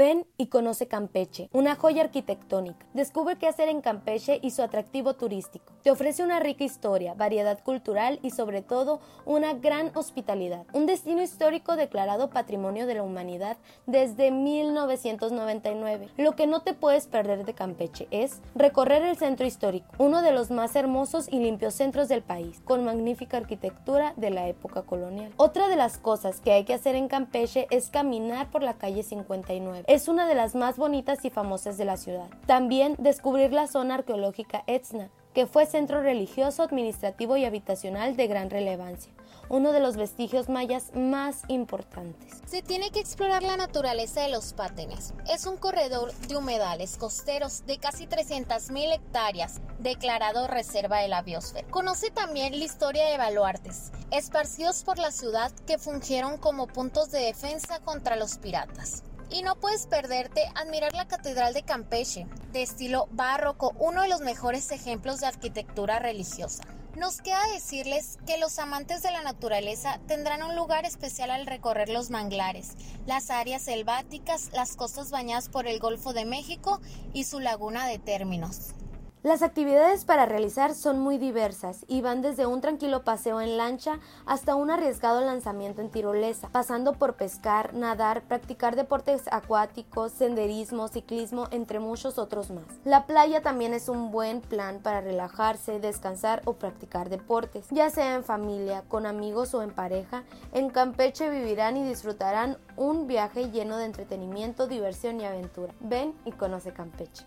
Ven y conoce Campeche, una joya arquitectónica. Descubre qué hacer en Campeche y su atractivo turístico. Te ofrece una rica historia, variedad cultural y sobre todo una gran hospitalidad. Un destino histórico declarado Patrimonio de la Humanidad desde 1999. Lo que no te puedes perder de Campeche es recorrer el centro histórico, uno de los más hermosos y limpios centros del país, con magnífica arquitectura de la época colonial. Otra de las cosas que hay que hacer en Campeche es caminar por la calle 59 es una de las más bonitas y famosas de la ciudad. También descubrir la zona arqueológica Etzna, que fue centro religioso, administrativo y habitacional de gran relevancia, uno de los vestigios mayas más importantes. Se tiene que explorar la naturaleza de los Pátenes. Es un corredor de humedales costeros de casi 300.000 hectáreas, declarado Reserva de la Biosfera. Conoce también la historia de baluartes, esparcidos por la ciudad que fungieron como puntos de defensa contra los piratas. Y no puedes perderte admirar la Catedral de Campeche, de estilo barroco, uno de los mejores ejemplos de arquitectura religiosa. Nos queda decirles que los amantes de la naturaleza tendrán un lugar especial al recorrer los manglares, las áreas selváticas, las costas bañadas por el Golfo de México y su laguna de términos. Las actividades para realizar son muy diversas y van desde un tranquilo paseo en lancha hasta un arriesgado lanzamiento en tirolesa, pasando por pescar, nadar, practicar deportes acuáticos, senderismo, ciclismo, entre muchos otros más. La playa también es un buen plan para relajarse, descansar o practicar deportes, ya sea en familia, con amigos o en pareja. En Campeche vivirán y disfrutarán un viaje lleno de entretenimiento, diversión y aventura. Ven y conoce Campeche.